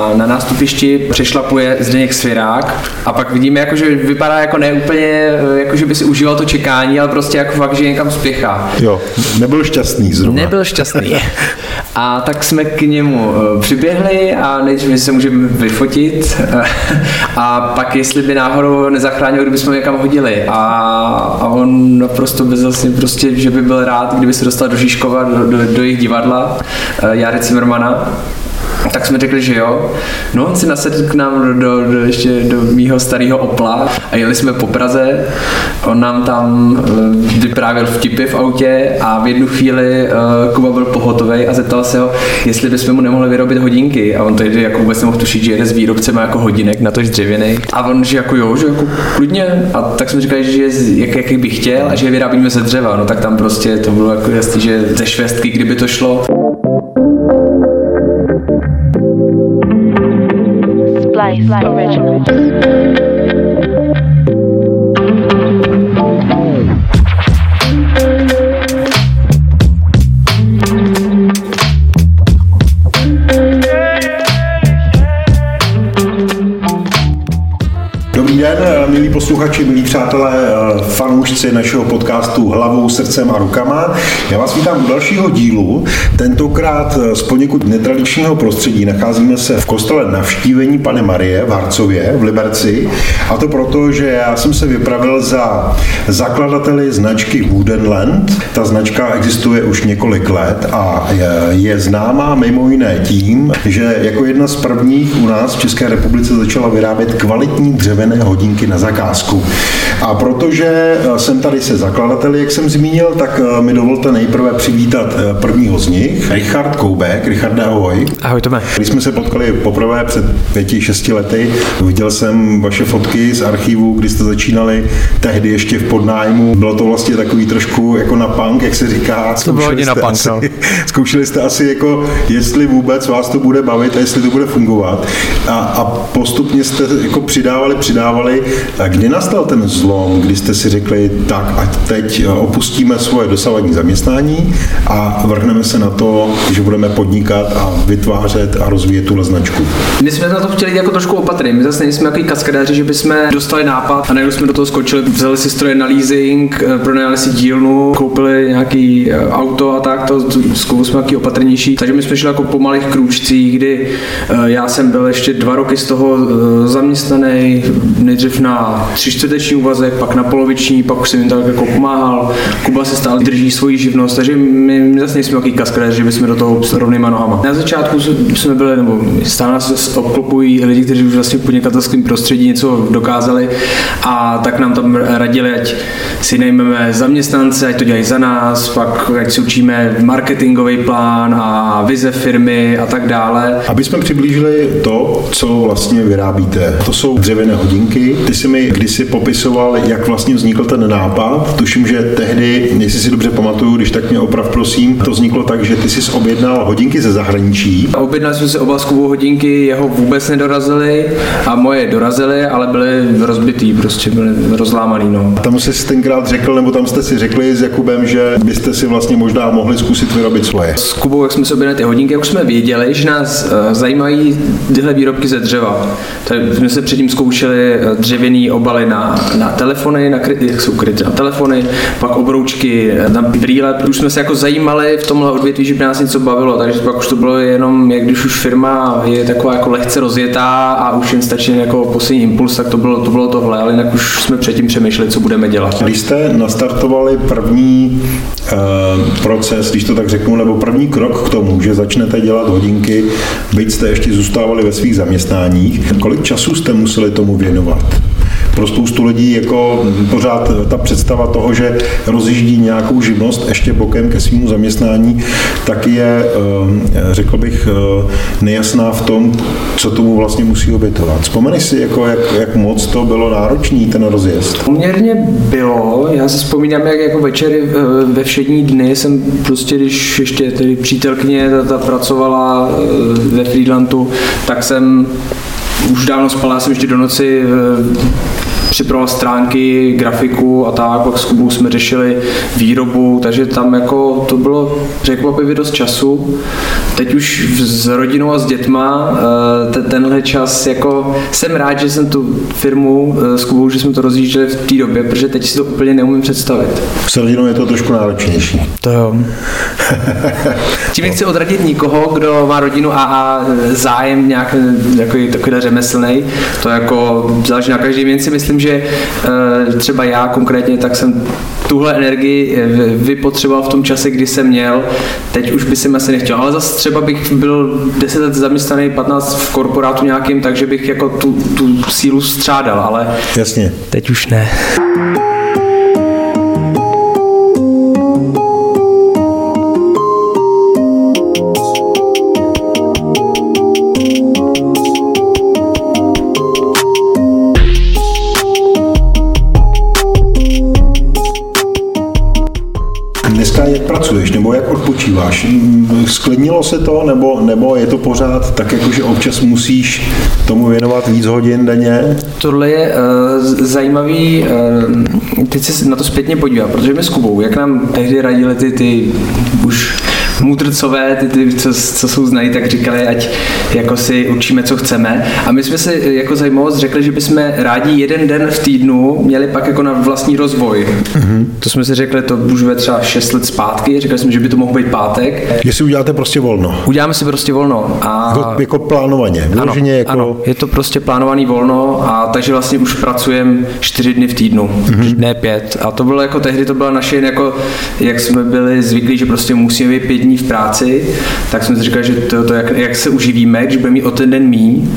A na nástupišti přešlapuje Zdeněk Svirák a pak vidíme, jako, že vypadá jako neúplně, jako že by si užíval to čekání, ale prostě jako fakt, že někam spěchá. Jo, nebyl šťastný zrovna. Nebyl šťastný. A tak jsme k němu eh, přiběhli a nejdřív se můžeme vyfotit a pak jestli by náhodou nezachránil, kdyby jsme ho někam hodili. A, a on naprosto bezasně prostě, že by byl rád, kdyby se dostal do Žižkova, do, do, do jejich divadla, eh, Jary Zimmermana tak jsme řekli, že jo. No on si nasedl k nám do, do, do ještě do mýho starého Opla a jeli jsme po Praze. On nám tam uh, vyprávěl vtipy v autě a v jednu chvíli uh, Kuba byl pohotový a zeptal se ho, jestli bychom mu nemohli vyrobit hodinky. A on tehdy jako vůbec nemohl tušit, že jede s výrobcem jako hodinek, na tož dřevěný. A on, že jako jo, že jako klidně. A tak jsme říkali, že jak, jaký by chtěl a že je vyrábíme ze dřeva. No tak tam prostě to bylo jako jasný, že ze švestky, kdyby to šlo. Splice Original. posluchači, milí přátelé, fanoušci našeho podcastu Hlavou, srdcem a rukama. Já vás vítám u dalšího dílu. Tentokrát eh, z poněkud netradičního prostředí nacházíme se v kostele navštívení Pane Marie v Harcově, v Liberci. A to proto, že já jsem se vypravil za zakladateli značky Woodenland. Ta značka existuje už několik let a je, známá mimo jiné tím, že jako jedna z prvních u nás v České republice začala vyrábět kvalitní dřevěné hodinky na zakázku zakázku. A protože eh, jsem tady se zakladateli, jak jsem zmínil, tak eh, mi dovolte nejprve přivítat eh, prvního z nich, Richard Koubek. Richard, ahoj. Ahoj, Tome. Když jsme se potkali poprvé před pěti, šesti lety, viděl jsem vaše fotky z archivu, kdy jste začínali tehdy ještě v podnájmu. Bylo to vlastně takový trošku jako na punk, jak se říká. To bylo hodně na punk, asi, no. Zkoušeli jste asi jako, jestli vůbec vás to bude bavit a jestli to bude fungovat. A, a postupně jste jako přidávali, přidávali. A kdy nastal ten zlom, kdy jste si řekli, tak ať teď eh, opustíme svoje dosavadní zaměstnání a vrhneme se na to, že budeme podnikat a vytvářet a rozvíjet tuhle značku? My jsme na to chtěli jako trošku opatrně. My zase nejsme jako kaskadáři, že bychom dostali nápad a najednou jsme do toho skočili, vzali si stroje na leasing, eh, pronajali si dílnu, koupili nějaký eh, auto a tak, to zkou jsme nějaký opatrnější. Takže my jsme šli jako po malých krůčcích, kdy já jsem byl ještě dva roky z toho zaměstnaný, nejdřív na tři čtvrteční úvazek, pak na poloviční, pak už jsem jim tak jako pomáhal. Kuba se stále drží svoji živnost, takže my, my zase nejsme nějaký kaskadéř, že bychom do toho s rovnýma nohama. Na začátku jsme byli, nebo stále nás obklopují lidi, kteří už vlastně v podnikatelském prostředí něco dokázali a tak nám tam radili, ať si nejmeme zaměstnance, ať to dělají za nás, pak ať si učíme marketingový plán a vize firmy a tak dále. Aby jsme přiblížili to, co vlastně vyrábíte. To jsou dřevěné hodinky. Ty si mi kdysi popisoval, jak vlastně vznikl ten nápad. Tuším, že tehdy, jestli si dobře pamatuju, když tak mě oprav prosím, to vzniklo tak, že ty jsi objednal hodinky ze zahraničí. Objednal jsem si oba hodinky, jeho vůbec nedorazily a moje dorazily, ale byly rozbitý, prostě byly rozlámaný. No. Tam jsi tenkrát řekl, nebo tam jste si řekli s Jakubem, že byste si vlastně možná mohli zkusit vyrobit svoje. S Kubou, jak jsme si objednali ty hodinky, jak už jsme věděli, že nás uh, zajímají tyhle výrobky ze dřeva. Tak jsme se předtím zkoušeli eh, dřevěný obaly na, na telefony, na kry, jak jsou kryty na telefony, pak obroučky na brýle. Už jsme se jako zajímali v tomhle odvětví, že by nás něco bavilo, takže pak už to bylo jenom, jak když už firma je taková jako lehce rozjetá a už jen stačí jako poslední impuls, tak to bylo, to bylo tohle, ale jinak už jsme předtím přemýšleli, co budeme dělat. Když jste nastartovali první uh, proces, když to tak řeknu, nebo první krok k tomu, že začnete dělat hodinky, byť jste ještě zůstávali ve svých zaměstnáních, kolik času jste museli tomu věnovat? Pro spoustu lidí jako pořád ta představa toho, že rozjíždí nějakou živnost ještě bokem ke svému zaměstnání, tak je, eh, řekl bych, eh, nejasná v tom, co tomu vlastně musí obětovat. Vzpomeneš si, jako jak, jak moc to bylo náročný, ten rozjezd? Poměrně bylo. Já si vzpomínám, jak jako večery eh, ve všední dny jsem prostě, když ještě tedy přítelkyně ta, ta pracovala ve Friedlandu, tak jsem už dávno spal, já jsem ještě do noci připravoval stránky, grafiku a tak, pak s Kubou jsme řešili výrobu, takže tam jako to bylo překvapivě dost času. Teď už s rodinou a s dětma eh, tenhle čas, jako jsem rád, že jsem tu firmu eh, s Kubou, že jsme to rozjížděli v té době, protože teď si to úplně neumím představit. S rodinou je to trošku náročnější. To jo. Tím nechci odradit nikoho, kdo má rodinu a, a zájem nějak jako takovýhle řemeslný. To jako záleží na každý věci. Myslím, že eh, třeba já konkrétně, tak jsem tuhle energii eh, vypotřeboval v tom čase, kdy jsem měl. Teď už by si asi nechtěl, ale zase třeba bych byl 10 let zaměstnaný, 15 v korporátu nějakým, takže bych jako tu, tu sílu střádal, ale Jasně. teď už ne. Sklednilo se to, nebo, nebo je to pořád tak, jako že občas musíš tomu věnovat víc hodin denně? Tohle je uh, zajímavý, uh, teď se na to zpětně podívat, protože my s Kubou, jak nám tehdy radili ty, ty už mudrcové, ty, ty co, co jsou znají, tak říkali, ať jako si učíme, co chceme. A my jsme si jako zajímavost řekli, že bychom rádi jeden den v týdnu měli pak jako na vlastní rozvoj. Mm-hmm. To jsme si řekli, to už ve třeba 6 let zpátky, řekli jsme, že by to mohl být pátek. Jestli uděláte prostě volno. Uděláme si prostě volno. A... Jako, jako plánovaně, ano, jako... ano, je to prostě plánovaný volno a takže vlastně už pracujeme čtyři dny v týdnu, mm-hmm. ne pět. A to bylo jako tehdy, to byla naše jako, jak jsme byli zvyklí, že prostě musíme být pět dní v práci, tak jsme si říkali, že to, to jak, jak se uživíme, když budeme mít o ten den míň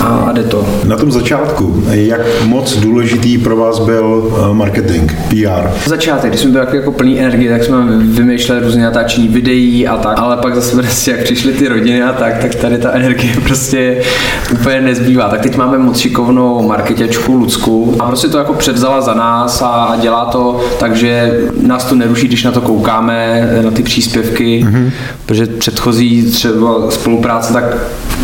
a jde to. Na tom začátku, jak moc důležitý pro vás byl eh, marketing, PR? Začátek, když jsme byli jako, jako plný energie, tak jsme vymýšleli různě natáčení videí a tak, ale pak zase prostě, jak přišly ty rodiny a tak, tak tady ta energie prostě úplně nezbývá. Tak teď máme moc šikovnou marketačku Lucku a prostě to jako převzala za nás a dělá to, takže nás to neruší, když na to koukáme, na ty příspěvky, mm-hmm. protože předchozí třeba spolupráce, tak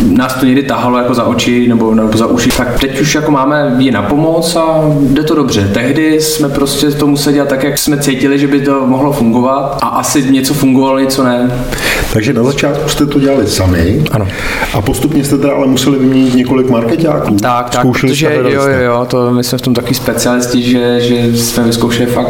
nás to někdy tahalo jako za oči nebo, nebo za uši, tak teď už jako máme je na pomoc a jde to dobře. Tehdy jsme prostě to museli dělat tak, jak jsme cítili, že by to mohlo fungovat a asi něco fungovalo, něco ne. Takže na začátku jste to dělali sami ano. a postupně jste teda ale museli vyměnit několik marketáků. Tak, tak, Zkoušeli protože jo, jo, jo, to my jsme v tom takový specialisti, že, že jsme vyzkoušeli fakt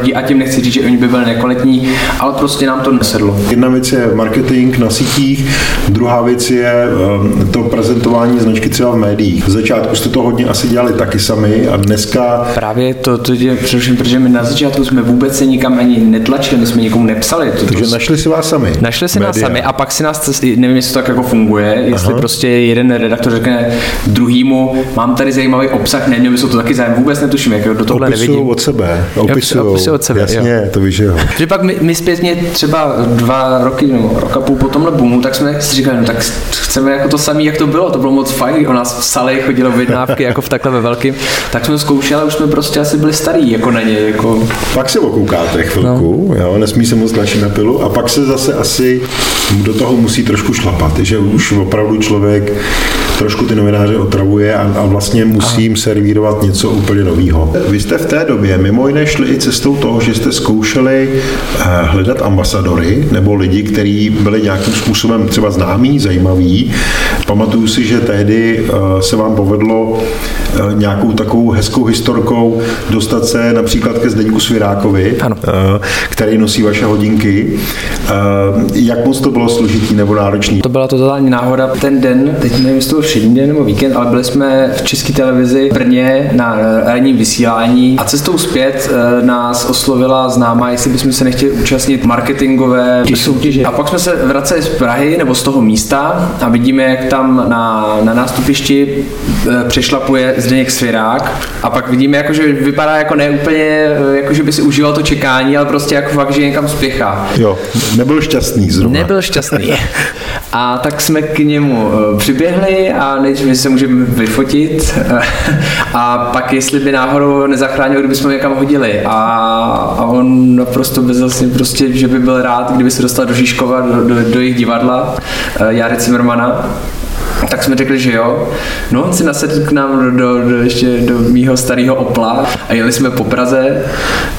lidí a tím nechci říct, že oni by byli nekvalitní, ale prostě nám to nesedlo. Jedna věc je marketing na sítích, druhá věc je ehm, to prezentování značky třeba v médiích. V začátku jste to hodně asi dělali taky sami a dneska... Právě to, to je především, protože my na začátku jsme vůbec se nikam ani netlačili, my jsme nikomu nepsali. To Takže to, našli si vás sami. Našli si nás sami a pak si nás, nevím, jestli to tak jako funguje, jestli Aha. prostě jeden redaktor řekne druhýmu, mám tady zajímavý obsah, nevím, jestli to taky zájem, vůbec netuším, jak do tohle opisují nevidím. od sebe, opisují, opisují od sebe, jasně, jo. to víš, jo. Že pak my, my zpětně třeba dva roky, nebo rok a půl po tomhle boomu, tak jsme si říkali, no tak chceme jako to samé, jak to bylo, to bylo moc fajn, o nás psali, chodilo objednávky jako v takhle ve velkým, tak jsme zkoušeli, už jsme prostě asi byli starý jako na ně. Jako... Pak se okoukáte chvilku, no. jo, nesmí se moc tlačit na pilu a pak se zase asi do toho musí trošku šlapat, že už opravdu člověk trošku ty novináře otravuje a, a vlastně musím Aha. servírovat něco úplně nového. Vy jste v té době mimo jiné šli i cestou toho, že jste zkoušeli eh, hledat ambasadory nebo lidi, kteří byli nějakým způsobem třeba známí, zajímaví. Pamatuju si, že tehdy eh, se vám povedlo eh, nějakou takovou hezkou historkou dostat se například ke Zdeňku Svirákovi, ano. který nosí vaše hodinky. Jak moc to bylo složitý nebo náročný? To byla totální náhoda. Ten den, teď nevím, jestli to všední den nebo víkend, ale byli jsme v české televizi v Brně na ranním vysílání a cestou zpět eh, nás oslovila známá, jestli bychom se nechtěli účastnit marketingové soutěže. A pak jsme se vraceli z Prahy nebo z toho místa a vidíme, jak tam na, na nástupišti eh, přešlapuje Zdeněk Svěrák a pak vidíme, jako, že vypadá jako neúplně, eh, jako že by si užíval to čekání, ale prostě jako fakt, že někam spěchá. Jo, nebyl šťastný zrovna. Nebyl šťastný. A tak jsme k němu přiběhli a nejdřív se můžeme vyfotit a pak jestli by náhodou nezachránil, kdyby jsme někam hodili. A, a on naprosto bezasně prostě, že by byl rád, kdyby se dostal do Žižkova, do, do, do jejich divadla, eh, Jary Cimrmana tak jsme řekli, že jo. No on si nasedl k nám do, do, do ještě do mýho starého Opla a jeli jsme po Praze.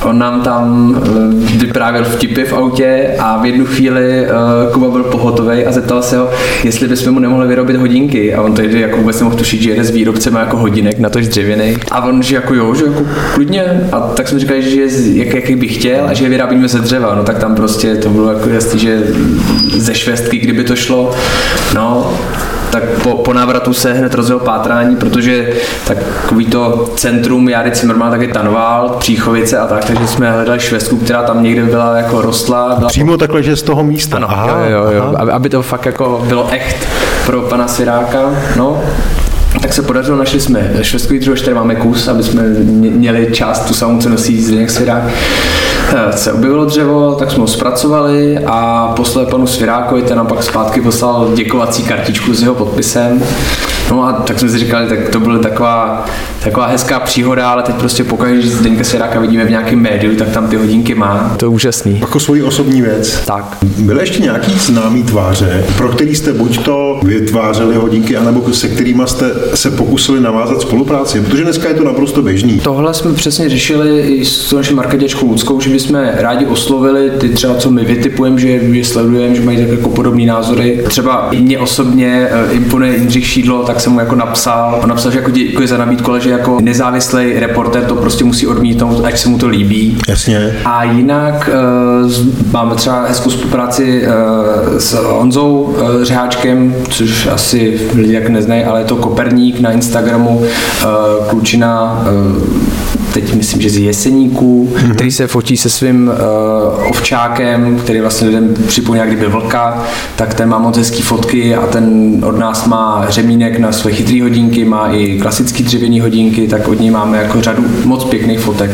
On nám tam uh, vyprávěl vtipy v autě a v jednu chvíli uh, Kuba byl pohotový a zeptal se ho, jestli bychom mu nemohli vyrobit hodinky. A on tehdy jako vůbec nemohl tušit, že jede s výrobcem jako hodinek, na tož dřevěný. A on, že jako jo, že jako klidně. A tak jsme říkali, že jak, jaký bych chtěl a že je vyrábíme ze dřeva. No tak tam prostě to bylo jako jasný, že ze švestky, kdyby to šlo. No, tak po, po návratu se hned rozjel pátrání, protože takový to centrum Jary Cimrman taky tanoval, Příchovice a tak, takže jsme hledali švestku, která tam někde byla jako rostla. Byla Přímo po... takhle, že z toho místa. Ano, aha, jo, jo, jo, aby, aby to fakt jako bylo echt pro pana Siráka. No, tak se podařilo, našli jsme švestkový dřevo, tady máme kus, aby jsme měli část tu samou, co nosí Zdeněk Svirák. Se objevilo dřevo, tak jsme ho zpracovali a poslali panu Svirákovi, ten nám pak zpátky poslal děkovací kartičku s jeho podpisem. No a tak jsme si říkali, tak to byla taková, taková hezká příhoda, ale teď prostě pokud Zdeňka Svěráka vidíme v nějakém médiu, tak tam ty hodinky má. To je úžasný. Jako svoji osobní věc. Tak. Byly ještě nějaký známý tváře, pro který jste buď to vytvářeli hodinky, anebo se kterými jste se pokusili navázat spolupráci? Protože dneska je to naprosto běžný. Tohle jsme přesně řešili i s naší marketěčkou Ludskou, že bychom rádi oslovili ty třeba, co my vytipujeme, že je sledujeme, že mají tak jako podobné názory. Třeba mě osobně eh, imponuje Jindřich Šídlo, tak jsem mu jako napsal, on napsal, že jako děkuji za nabídku, ale že jako nezávislý reporter to prostě musí odmítnout, ať se mu to líbí. Jasně. A jinak uh, máme třeba hezkou spolupráci uh, s Honzou uh, Řeháčkem, což asi lidi jak neznají, ale je to Koperník na Instagramu, uh, klučina uh, teď myslím, že z Jeseníků, mm-hmm. který se fotí se svým uh, ovčákem, který vlastně lidem připomíná, kdyby vlka, tak ten má moc hezký fotky a ten od nás má řemínek na své chytré hodinky, má i klasický dřevěný hodinky, tak od něj máme jako řadu moc pěkných fotek.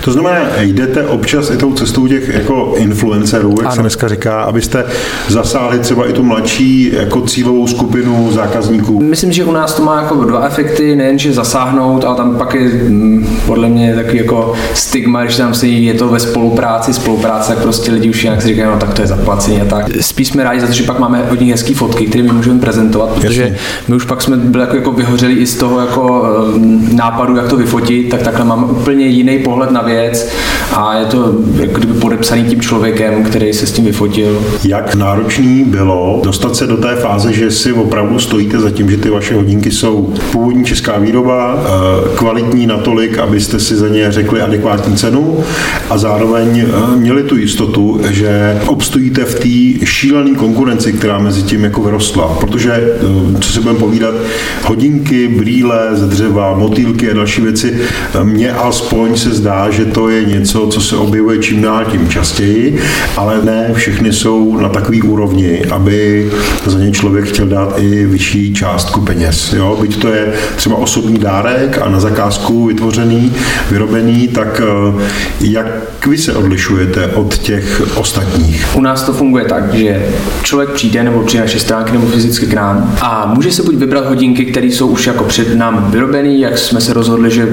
To znamená, jdete občas i tou cestou těch jako influencerů, jak ano. se dneska říká, abyste zasáhli třeba i tu mladší jako cílovou skupinu zákazníků? Myslím, že u nás to má jako dva efekty, nejenže zasáhnout, ale tam pak je mm, podle mě mě takový jako stigma, když tam si je to ve spolupráci, spolupráce, tak prostě lidi už jinak si říkají, no tak to je zaplacení a tak. Spíš jsme rádi za to, že pak máme od nich hezké fotky, které my můžeme prezentovat, protože Jasně. my už pak jsme byli jako, jako vyhořeli i z toho jako um, nápadu, jak to vyfotit, tak takhle máme úplně jiný pohled na věc a je to jako kdyby podepsaný tím člověkem, který se s tím vyfotil. Jak náročný bylo dostat se do té fáze, že si opravdu stojíte za tím, že ty vaše hodinky jsou původní česká výroba, eh, kvalitní natolik, abyste si za ně řekli adekvátní cenu a zároveň eh, měli tu jistotu, že obstojíte v té šílené konkurenci, která mezi tím jako vyrostla. Protože, eh, co si budeme povídat, hodinky, brýle z dřeva, motýlky a další věci, eh, mně alespoň se zdá, že to je něco, co se objevuje čím dál tím častěji, ale ne všechny jsou na takový úrovni, aby za ně člověk chtěl dát i vyšší částku peněz. Jo? Byť to je třeba osobní dárek a na zakázku vytvořený, vyrobený, tak eh, jak vy se odlišujete od těch ostatních? U nás to funguje tak, že člověk přijde nebo přijde naše stránky nebo fyzicky k nám a může se buď vybrat hodinky, které jsou už jako před námi vyrobený, jak jsme se rozhodli, že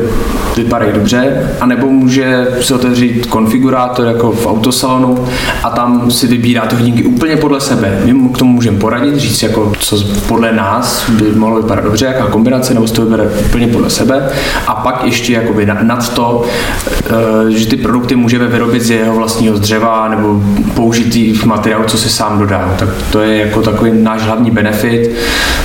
vypadají dobře, anebo může si otevřít konfigurátor jako v autosalonu a tam si vybírá ty hodinky úplně podle sebe. My mu k tomu můžeme poradit, říct, jako, co podle nás by mohlo vypadat dobře, jaká kombinace, nebo si to vybere úplně podle sebe. A pak ještě jakoby nad to, eh, že ty produkty můžeme vyrobit z jeho vlastního dřeva nebo použitý materiál, co si sám dodá. Tak to je jako takový náš hlavní benefit.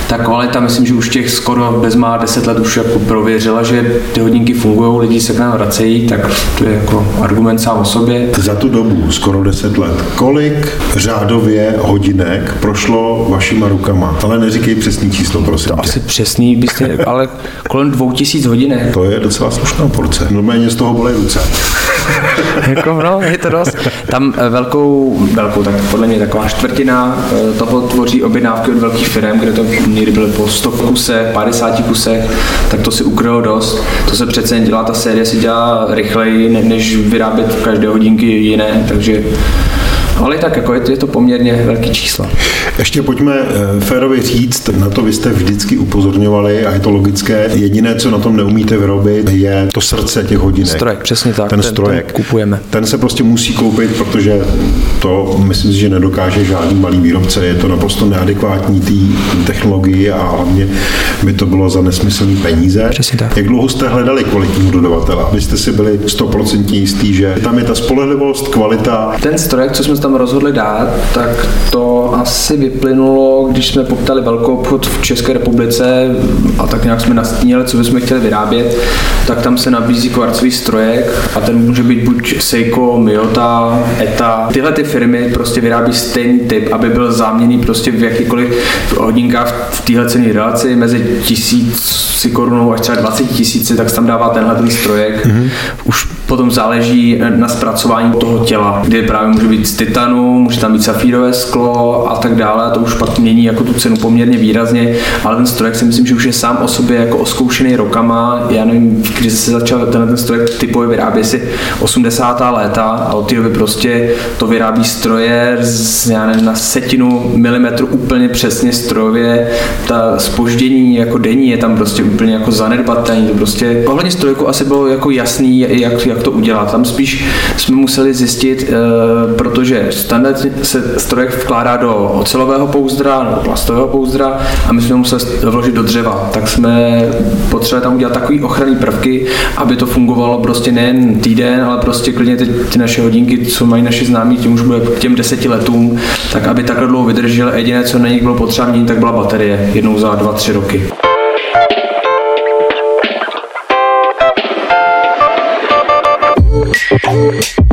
Ta kvalita, myslím, že už těch skoro bezmá 10 let už jako prověřila, že ty hodinky fungují, lidi se k nám vracejí, tak to je jako argument sám o sobě. Za tu dobu, skoro 10 let, kolik řádově hodinek prošlo vašima rukama? Ale neříkej přesný číslo, prosím. To asi přesný byste, ale kolem 2000 hodinek. To je docela slušná porce. Normálně z toho bolej ruce. jako, no, je to dost. Tam eh, velkou, velkou, tak podle mě taková čtvrtina eh, toho tvoří objednávky od velkých firm, kde to někdy byly po 100 kusech, 50 kusech, tak to si ukrylo dost. To se přece jen dělá, ta série se dělá rychleji, než vyrábět každé hodinky jiné, takže Ale tak jako je to, je to poměrně velký číslo. Ještě pojďme eh, férově říct, na to vy jste vždycky upozorňovali a je to logické. Jediné, co na tom neumíte vyrobit, je to srdce těch hodinek. Strojek, přesně tak. Ten, ten strojek. Ten kupujeme. Ten se prostě musí koupit, protože to myslím si, že nedokáže žádný malý výrobce. Je to naprosto neadekvátní té technologii a hlavně by to bylo za nesmyslný peníze. Přesně tak. Jak dlouho jste hledali kvalitního dodavatele? Abyste si byli 100% jistý, že tam je ta spolehlivost, kvalita. Ten strojek, co jsme tam rozhodli dát, tak to asi vyplynulo, když jsme poptali velkou obchod v České republice a tak nějak jsme nastínili, co bychom chtěli vyrábět, tak tam se nabízí kvarcový strojek a ten může být buď Seiko, Miyota, ETA. Tyhle ty firmy prostě vyrábí stejný typ, aby byl záměný prostě v jakýkoliv hodinkách v téhle cené relaci mezi tisíc korunou až třeba 20 tisíci, tak se tam dává tenhle ten strojek. Mm-hmm. Už potom záleží na zpracování toho těla, kde právě může být z titanu, může tam být safírové sklo a tak dále. A to už pak mění jako tu cenu poměrně výrazně, ale ten strojek si myslím, že už je sám o sobě jako oskoušený rokama. Já nevím, kdy se začal tenhle ten strojek typově vyrábět si 80. léta a od té doby prostě to vyrábí stroje z, já nevím, na setinu milimetru úplně přesně strojově. Ta spoždění jako denní je tam prostě úplně jako zanedbatelný. To prostě ohledně strojku asi bylo jako jasný, jak, jak to udělat. Tam spíš jsme museli zjistit, e, protože standardně se strojek vkládá do ocelového pouzdra nebo plastového pouzdra a my jsme museli vložit do dřeva. Tak jsme potřebovali tam udělat takový ochranný prvky, aby to fungovalo prostě nejen týden, ale prostě klidně ty, ty naše hodinky, co mají naši známí, tím už bude k těm deseti letům, tak aby takhle dlouho vydržel. Jediné, co na nich bylo potřeba měnit, tak byla baterie jednou za dva, tři roky. Thank you.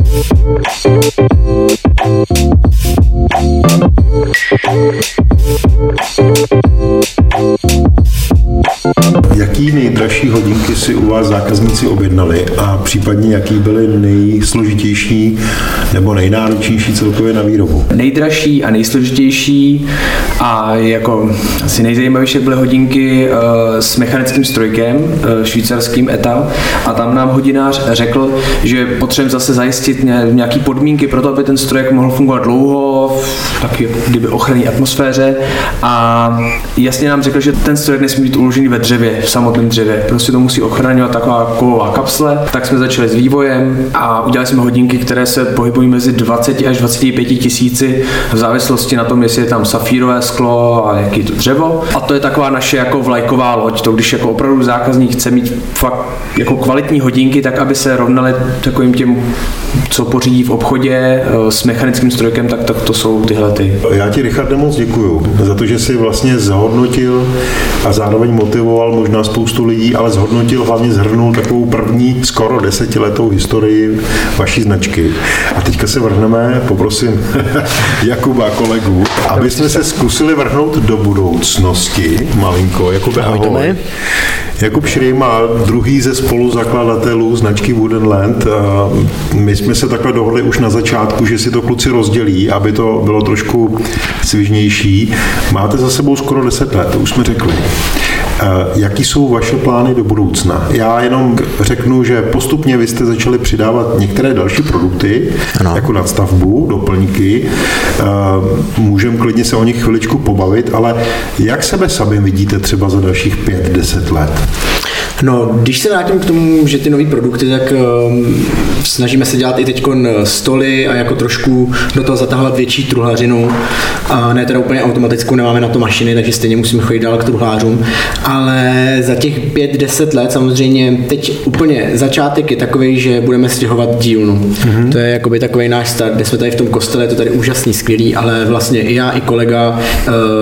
Si u vás zákazníci objednali a případně jaký byly nejsložitější nebo nejnáročnější celkově na výrobu? Nejdražší a nejsložitější a jako asi nejzajímavější byly hodinky uh, s mechanickým strojkem, uh, švýcarským ETA a tam nám hodinář řekl, že potřebujeme zase zajistit nějaké podmínky pro to, aby ten strojek mohl fungovat dlouho, taky kdyby ochranné atmosféře a jasně nám řekl, že ten strojek nesmí být uložený ve dřevě, v samotném dřevě. Prostě to musí ochraňovat taková kovová kapsle. Tak jsme začali s vývojem a udělali jsme hodinky, které se pohybují mezi 20 až 25 tisíci v závislosti na tom, jestli je tam safírové sklo a jaký to dřevo. A to je taková naše jako vlajková loď. To když jako opravdu zákazník chce mít fakt jako kvalitní hodinky, tak aby se rovnaly takovým těm, co pořídí v obchodě eh, s mechanickým strojkem, tak, tak to jsou tyhle ty. Já ti, Richard, moc děkuju za to, že jsi vlastně zhodnotil a zároveň motivoval možná spoustu lidí, ale zhodnotil, hlavně zhrnul takovou první skoro desetiletou historii vaší značky. A teďka se vrhneme, poprosím Jakuba kolegu, aby jsme se zkusili vrhnout do budoucnosti malinko. Jakube, ahoj. Jakub Šrýma, druhý ze spoluzakladatelů značky Woodenland. My jsme se takhle dohodli už na začátku, že si to kluci rozdělí, aby to bylo trošku svižnější. Máte za sebou skoro 10 let, to už jsme řekli. Jaký jsou vaše plány do budoucna? Já jenom řeknu, že postupně vy jste začali přidávat některé další produkty, ano. jako nadstavbu, doplňky. Můžeme klidně se o nich chviličku pobavit, ale jak sebe sami vidíte třeba za dalších 5-10 let? No, když se vrátím k tomu, že ty nové produkty, tak um, snažíme se dělat i teď stoly a jako trošku do toho zatahovat větší truhlařinu. A ne teda úplně automatickou, nemáme na to mašiny, takže stejně musíme chodit dál k truhlářům. Ale za těch 5-10 let samozřejmě teď úplně začátek je takový, že budeme stěhovat dílnu. Mm-hmm. To je jakoby takový náš start, kde jsme tady v tom kostele, je to tady úžasný, skvělý, ale vlastně i já, i kolega,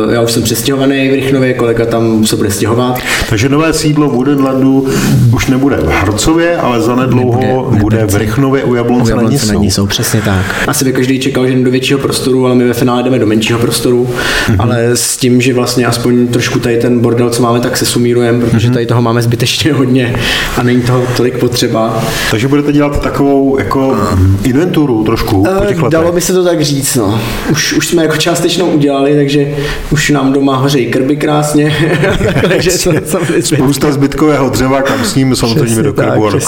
uh, já už jsem přestěhovaný v Rychnově, kolega tam se bude stěhovat. Takže nové sídlo Woodenland opravdu už nebude v Harcově, ale zanedlouho nebude, bude v Rychnově u Jablonce, u Jablonce nad Nisou. Přesně tak. Asi by každý čekal, že do většího prostoru, ale my ve finále jdeme do menšího prostoru, mm-hmm. ale s tím, že vlastně aspoň trošku tady ten bordel, co máme, tak se sumírujeme, protože mhm. tady toho máme zbytečně hodně a není toho tolik potřeba. Takže budete dělat takovou jako inventuru trošku po těch letech. Dalo by se to tak říct, no. Už, už jsme jako částečnou udělali, takže už nám doma hořejí krby krásně. takže to, Spousta zbytkového dřeva, kam s ním samozřejmě do krbu a do.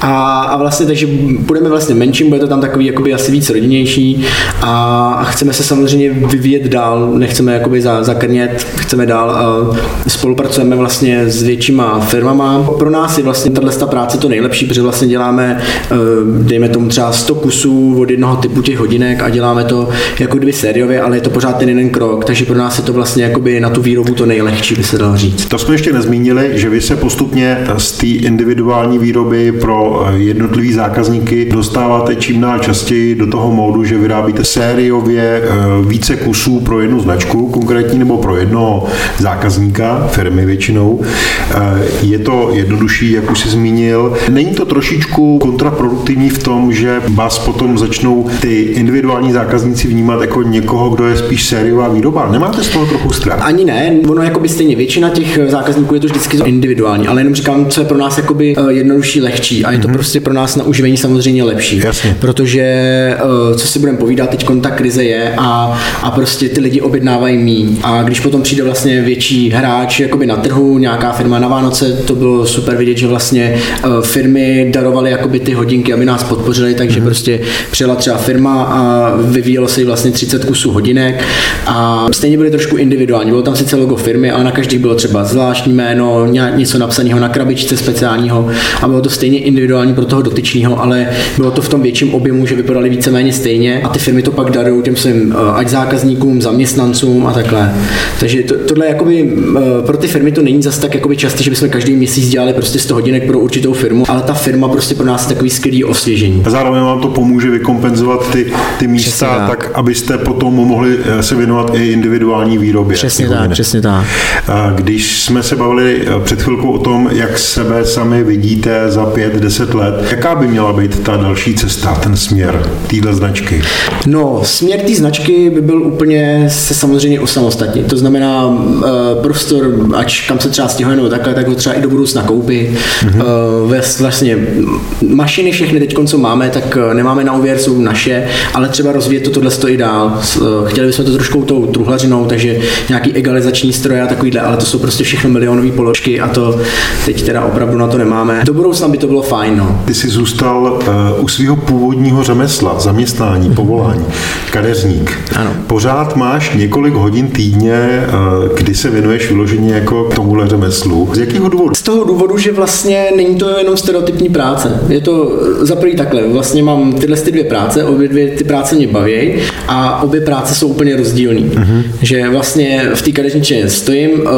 A, a vlastně takže budeme vlastně menším, bude to tam takový jakoby asi víc rodinnější a chceme se samozřejmě vyvíjet dál, nechceme jakoby za, zakrnět, chceme dál a spolupracujeme vlastně s většíma firmama. Pro nás je vlastně tato práce to nejlepší, protože vlastně děláme, eh, dejme tomu třeba 100 kusů od jednoho typu těch hodinek a děláme to jako kdyby sériově, ale je to pořád ten jeden krok, takže pro nás je to vlastně jakoby na tu výrobu to nejlehčí, by se dalo říct. To jsme ještě nezmínili, že vy se postupně z té individuální výroby pro eh, jednotlivý zákazníky dostáváte čím dál častěji do toho módu, že vyrábíte sériově eh, více kusů pro jednu značku konkrétní nebo pro jednoho zákazníka, firmy většinou. Eh, je to jednodušší, jak už jsi zmínil. Není to trošičku kontraproduktivní v tom, že vás potom začnou ty individuální zákazníci vnímat jako někoho, kdo je spíš sériová výroba? Nemáte z toho trochu strach? Ani ne, ono jako by stejně většina těch zákazníků je to vždycky individuální, ale jenom říkám, co je pro nás jakoby eh, jednodušší, lehčí a je to mm-hmm. prostě pro nás na uživení samozřejmě lepší. Jasně. Protože eh, co si budeme povídat, teď ta krize je a, a prostě ty lidi objednávají míň. A když potom přijde vlastně větší hráč jakoby na trhu, nějaká firma na Vánoce, to bylo super vidět, že vlastně eh, firmy darovaly jakoby ty hodinky, aby nás podpořili, takže mm-hmm. prostě přijela třeba firma a vyvíjelo se jí vlastně 30 kusů hodinek a stejně byly trošku individuální. Bylo tam sice logo firmy, ale na každý bylo třeba zvláštní jméno, něco napsaného na krabičce speciálního a bylo to stejně individuální pro toho dotyčného, ale bylo to v tom větším objemu, že vypadaly víceméně stejně a ty firmy to pak darují těm svým eh, ať zákazníkům, zaměstnancům a takhle. Takže to, tohle jakoby, eh, pro ty firmy to není zase tak jakoby časté, že bychom každý měsíc dělali prostě 100 hodinek pro určitou firmu, ale ta firma prostě pro nás je takový skvělý osvěžení. A zároveň vám to pomůže vykompenzovat ty, ty místa tak. tak, abyste potom mohli eh, se věnovat i individuální výrobě. Přesně tak, přesně tak. Když jsme se bavili před chvilkou o tom, jak sebe sami vidíte za pět, deset let, jaká by měla být ta další cesta, ten směr téhle značky? No, směr té značky by byl úplně se samozřejmě osamostatnit. To znamená uh, prostor, ať kam se třeba stěhuje nebo takhle, tak ho třeba i do budoucna koupit. Mm-hmm. Vlastně mašiny všechny teď, co máme, tak eh, nemáme na úvěr, jsou naše, ale třeba rozvíjet to tohle stojí dál. Chtěli bychom to trošku tou truhlařinou, takže nějaký egalizační stroje a takovýhle, ale to jsou prostě všechno milionové položky a to teď teda opravdu na to nemáme. Do budoucna by to bylo fajn. No. Ty jsi zůstal uh, u svého původního řemesla, zaměstnání, mhm. povolání, kadeřník. Ano. Pořád máš několik hodin týdně, uh, kdy se věnuješ vyloženě jako k tomuhle řemeslu. Z jakého důvodu? Z toho důvodu, že vlastně není to jenom stereotypní práce. Je to eh, za prvý takhle. Vlastně mám tyhle ty dvě práce, obě dvě ty práce mě baví a obě práce jsou úplně rozdílné. Uh-huh. Že vlastně v té kadeřničně stojím, uh,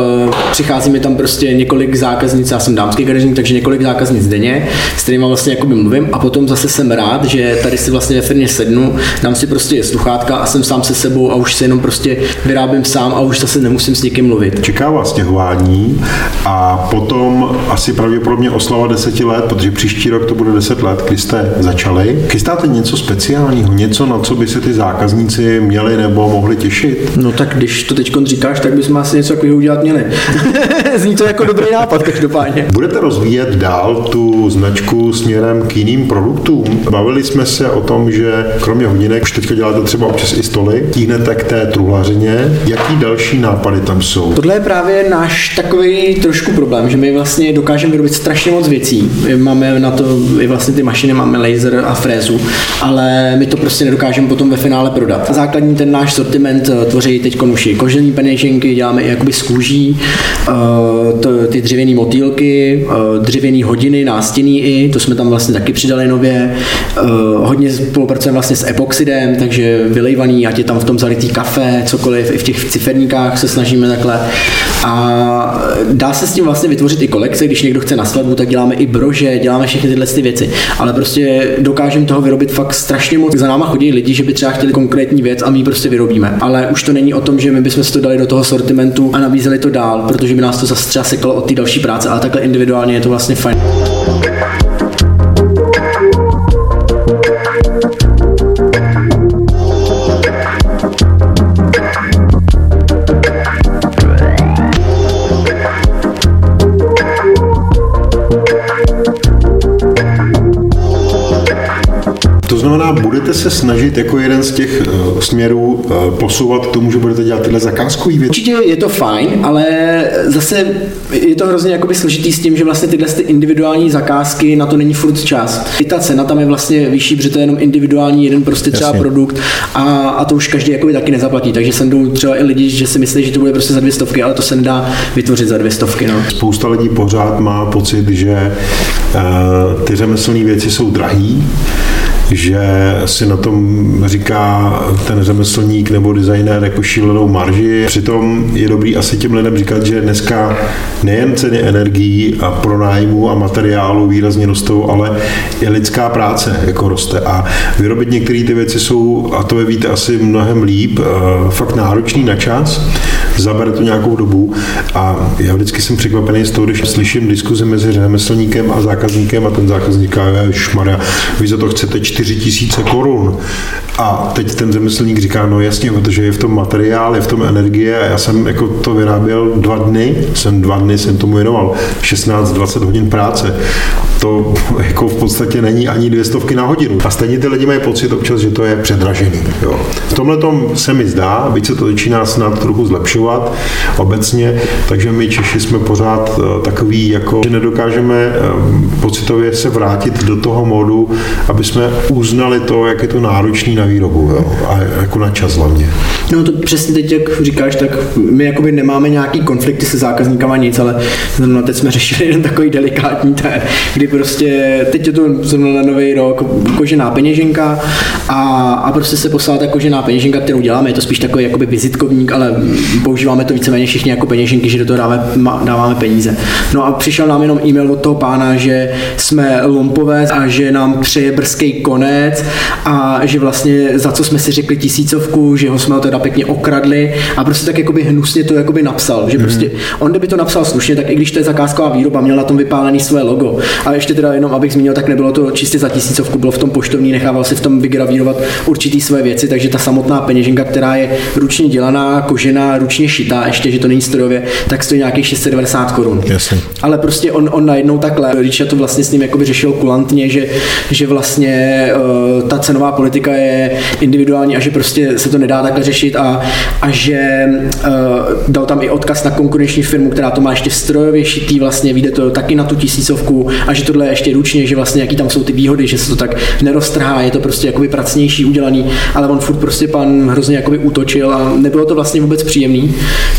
přichází mi tam prostě několik zákaznic, já jsem dámský kadeřník, takže několik zákaznic denně, s kterými vlastně jakoby mluvím a potom zase jsem rád, že tady si vlastně ve firmě sednu, dám si prostě sluchátka a jsem sám se sebou a už se jenom prostě vyrábím sám a už zase nemusím s někým mluvit. Čeká vás stěhování a potom asi pravděpodobně oslava deseti let, protože příští rok to bude deset let, kdy jste začali. Chystáte něco speciálního, něco, na co by se ty zákazníci měli nebo mohli těšit? No tak když to teď říkáš, tak bychom asi něco takového udělat měli. Zní to jako dobrý nápad každopádně. Budete rozvíjet dál tu značku směrem k jiným produktům? Bavili jsme se o tom, že kromě hodinek už teďka děláte třeba občas i stoly, tíhnete k té truhlařině. Jaký další nápady tam jsou? Tohle je právě náš takový trošku problém, že my vlastně dokážeme vyrobit strašně moc věcí. My máme na to i vlastně ty mašiny, máme laser a frézu, ale my to prostě nedokážeme potom ve finále prodat. Základní ten náš sortiment eh, tvoří teď už i kožený peněženky, děláme i jakoby z kůží, eh, ty dřevěné motýlky, eh, dřevěné hodiny, nástěný i, to jsme tam vlastně taky přidali nově. Hodně spolupracujeme vlastně s epoxidem, takže vylejvaný, ať je tam v tom zalitý kafe, cokoliv, i v těch ciferníkách se snažíme takhle. A dá se s tím vlastně vytvořit i kolekce, když někdo chce na svatbu, tak děláme i brože, děláme všechny tyhle ty věci. Ale prostě dokážeme toho vyrobit fakt strašně moc. Za náma chodí lidi, že by třeba chtěli konkrétní věc a my ji prostě vyrobíme. Ale už to není o tom, že my bychom si to dali do toho sortimentu a nabízeli to dál, protože by nás to zase třeba od té další práce, ale takhle individuálně je to vlastně fajn. Budete se snažit jako jeden z těch uh, směrů uh, posouvat k tomu, že budete dělat tyhle zakázkové věci? Určitě je to fajn, ale zase je to hrozně jakoby složitý s tím, že vlastně tyhle ty individuální zakázky, na to není furt čas. I ta cena tam je vlastně vyšší, protože to je jenom individuální jeden prostě třeba Jasně. produkt a, a to už každý jakoby taky nezaplatí. Takže sem jdou třeba i lidi, že si myslí, že to bude prostě za dvě stovky, ale to se nedá vytvořit za dvě stovky. No. Spousta lidí pořád má pocit, že uh, ty řemeslné věci jsou drahý, že si na tom říká ten řemeslník nebo designér jako šílenou marži. Přitom je dobrý asi těm lidem říkat, že dneska nejen ceny energií a pronájmu a materiálu výrazně rostou, ale i lidská práce jako roste. A vyrobit některé ty věci jsou, a to vy víte asi mnohem líp, eh, fakt náročný na čas, zabere to nějakou dobu a já vždycky jsem překvapený z toho, když slyším diskuzi mezi řemeslníkem a zákazníkem a ten zákazník říká, šmarja, vy za to chcete 4 tisíce korun. A teď ten řemeslník říká, no jasně, protože je v tom materiál, je v tom energie a já jsem jako to vyráběl dva dny, jsem dva dny jsem tomu věnoval, 16-20 hodin práce. To jako v podstatě není ani dvě stovky na hodinu. A stejně ty lidi mají pocit občas, že to je předražený. Jo. V tomhle tom se mi zdá, byť se to začíná snad trochu zlepšovat obecně, takže my Češi jsme pořád eh, takový, jako, že nedokážeme eh, pocitově se vrátit do toho modu, aby jsme uznali to, jak je to náročný na výrobu jo? a jako na čas hlavně. No to přesně teď, jak říkáš, tak my jakoby nemáme nějaký konflikty se zákazníkama nic, ale zrovna teď jsme řešili jeden takový delikátní, ten, kdy prostě teď je to zrovna na nový rok kožená peněženka a, a prostě se poslala ta kožená peněženka, kterou děláme, je to spíš takový jakoby vizitkovník, ale používáme to víceméně všichni jako peněženky, že do toho dáváme, dáváme peníze. No a přišel nám jenom e-mail od toho pána, že jsme lompové a že nám přeje brzký konec a že vlastně za co jsme si řekli tisícovku, že ho jsme teda pěkně okradli a prostě tak jakoby hnusně to jakoby napsal, že mm. prostě on kdyby to napsal slušně, tak i když to je zakázková výroba, měl na tom vypálený své logo. A ještě teda jenom, abych zmínil, tak nebylo to čistě za tisícovku, bylo v tom poštovní, nechával si v tom vygravírovat určitý své věci, takže ta samotná peněženka, která je ručně dělaná, kožená, ručně šitá, ještě, že to není strojově, tak stojí nějakých 690 korun. Ale prostě on, on najednou takhle, když to vlastně s ním jakoby řešil kulantně, že, že vlastně uh, ta cenová politika je individuální a že prostě se to nedá takhle řešit a, a že uh, dal tam i odkaz na konkurenční firmu, která to má ještě strojově šitý, vlastně vyjde to taky na tu tisícovku a že tohle je ještě ručně, že vlastně jaký tam jsou ty výhody, že se to tak neroztrhá, je to prostě jakoby pracnější udělaný, ale on furt prostě pan hrozně jakoby útočil a nebylo to vlastně vůbec příjemný,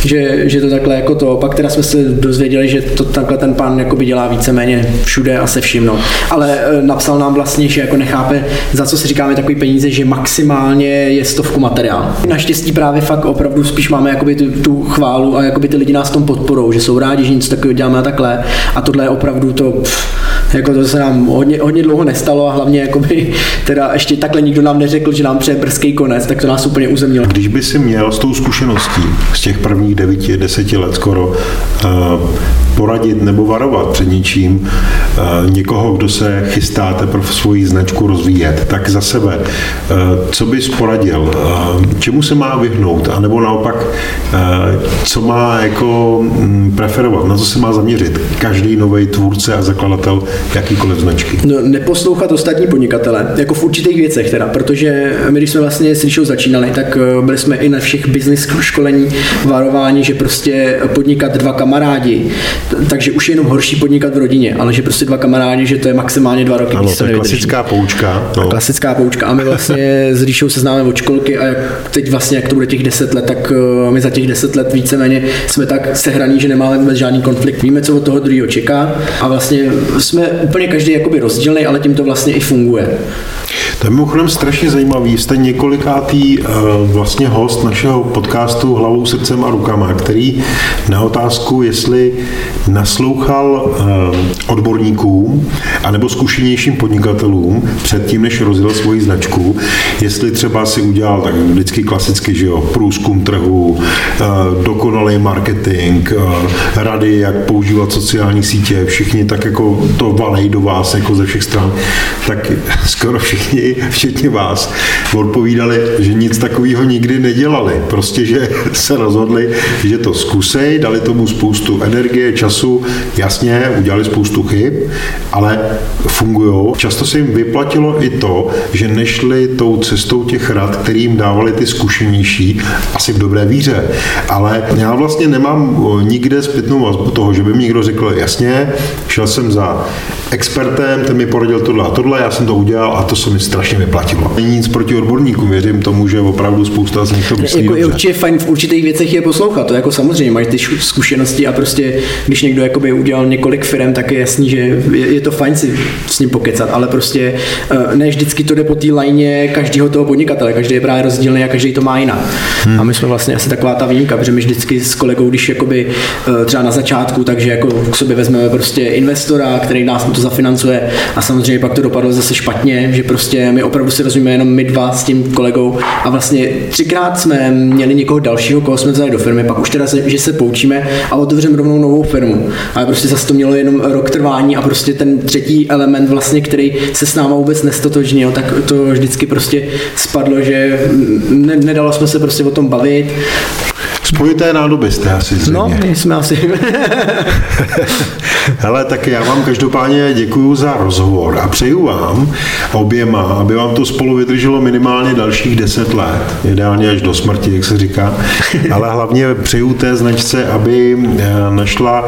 že, že to takhle jako to, pak teda jsme se dozvěděli, že to takhle ten pan jakoby dělá víceméně všude a se vším, no. Ale e, napsal nám vlastně, že jako nechápe, za co si říkáme takový peníze, že maximálně je stovku materiál. Naštěstí právě fakt opravdu spíš máme jakoby tu, tu chválu a jakoby ty lidi nás tom podporou, že jsou rádi, že něco takového děláme a takhle. A tohle je opravdu to, pff, jako to se nám hodně, hodně dlouho nestalo a hlavně jakoby, teda ještě takhle nikdo nám neřekl, že nám přeje brzký konec, tak to nás úplně uzemnilo. Když by si měl s tou zkušeností z těch prvních devíti, deseti let skoro uh, poradit nebo varovat před něčím uh, někoho, kdo se chystá teprve svoji značku rozvíjet, tak za sebe, uh, co bys poradil, čemu se má vyhnout, anebo naopak, co má jako um, preferovat, na co se má zaměřit každý nový tvůrce a zakladatel jakýkoliv značky? No, neposlouchat ostatní podnikatele, jako v určitých věcech teda, protože my, když jsme vlastně s Lišou začínali, tak byli jsme i na všech business školení varováni, že prostě podnikat dva kamarádi, takže už je jenom horší podnikat v rodině, ale že prostě dva kamarádi, že to je maximálně dva roky. Ano, to je klasická poučka. No. Klasická poučka. A my vlastně s Ríšou se známe od školky a jak teď vlastně, jak to bude těch deset let, tak eh, my za těch deset let víceméně jsme tak sehraní, že nemáme vůbec žádný konflikt. Víme, co od toho druhého čeká a vlastně jsme úplně každý jakoby rozdílný, ale tím to vlastně i funguje. To je mimochodem strašně zajímavý. Jste několikátý uh, vlastně host našeho podcastu Hlavou, srdcem a rukama, který na otázku, jestli naslouchal uh, odborníkům anebo zkušenějším podnikatelům předtím, než rozjel svoji značku, jestli třeba si udělal tak vždycky klasicky, že jo, průzkum trhu, uh, dokonalý marketing, rady, jak používat sociální sítě, všichni tak jako to valej do vás jako ze všech stran, tak skoro všichni včetně vás, odpovídali, že nic takového nikdy nedělali. Prostě, že se rozhodli, že to zkusej, dali tomu spoustu energie, času, jasně, udělali spoustu chyb, ale fungují. Často se jim vyplatilo i to, že nešli tou cestou těch rad, kterým dávali ty zkušenější, asi v dobré víře. Ale já vlastně nemám nikde zpětnou vazbu toho, že by mi někdo řekl, jasně, šel jsem za expertem, ten mi poradil tohle a tohle, já jsem to udělal a to se mi strašně vyplatilo. Není nic proti odborníkům, věřím tomu, že opravdu spousta z nich to myslí jako dobře. určitě fajn v určitých věcech je poslouchat, to jako samozřejmě, máš ty zkušenosti a prostě, když někdo jakoby udělal několik firm, tak je jasný, že je, je to fajn si s ním pokecat, ale prostě eh, ne vždycky to jde po té lajně každého toho podnikatele, každý je právě rozdílný a každý to má jinak. Hmm. A my jsme vlastně asi taková ta výjimka, protože my vždycky s kolegou, když jakoby eh, třeba na začátku, takže jako k sobě vezmeme prostě investora, který nás to zafinancuje a samozřejmě pak to dopadlo zase špatně, že prostě my opravdu si rozumíme jenom my dva s tím kolegou a vlastně třikrát jsme měli někoho dalšího, koho jsme vzali do firmy, pak už teda, se, že se poučíme a otevřeme rovnou novou firmu. Ale prostě zase to mělo jenom rok trvání a prostě ten třetí element vlastně, který se s náma vůbec nestotožnil, tak to vždycky prostě spadlo, že ne, nedalo jsme se prostě o tom bavit. Spojité nádoby jste asi zřejmě. No, my jsme asi... Hele, tak já vám každopádně děkuji za rozhovor a přeju vám oběma, aby vám to spolu vydrželo minimálně dalších deset let, ideálně až do smrti, jak se říká, ale hlavně přeju té značce, aby eh, našla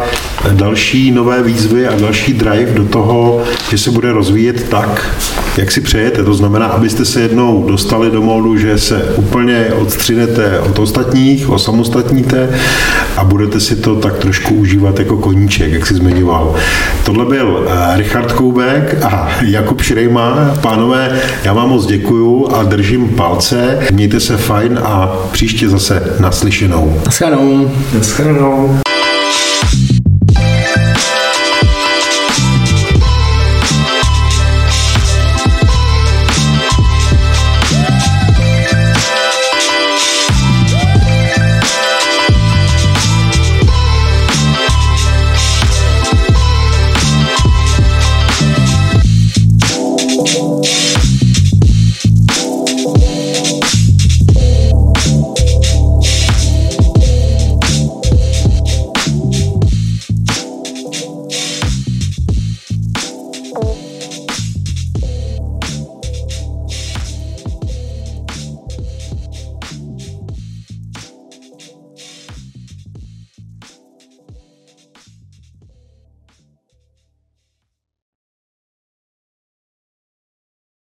další nové výzvy a další drive do toho, že se bude rozvíjet tak, jak si přejete. To znamená, abyste se jednou dostali do módu, že se úplně odstřinete od ostatních, osamostatníte a budete si to tak trošku užívat jako koníček, jak si zmiňoval. Tohle byl eh, Richard Koubek a Jakub Šrejma. Pánové, já vám moc děkuju a držím palce. Mějte se fajn a příště zase naslyšenou. Naschledanou. Naschledanou.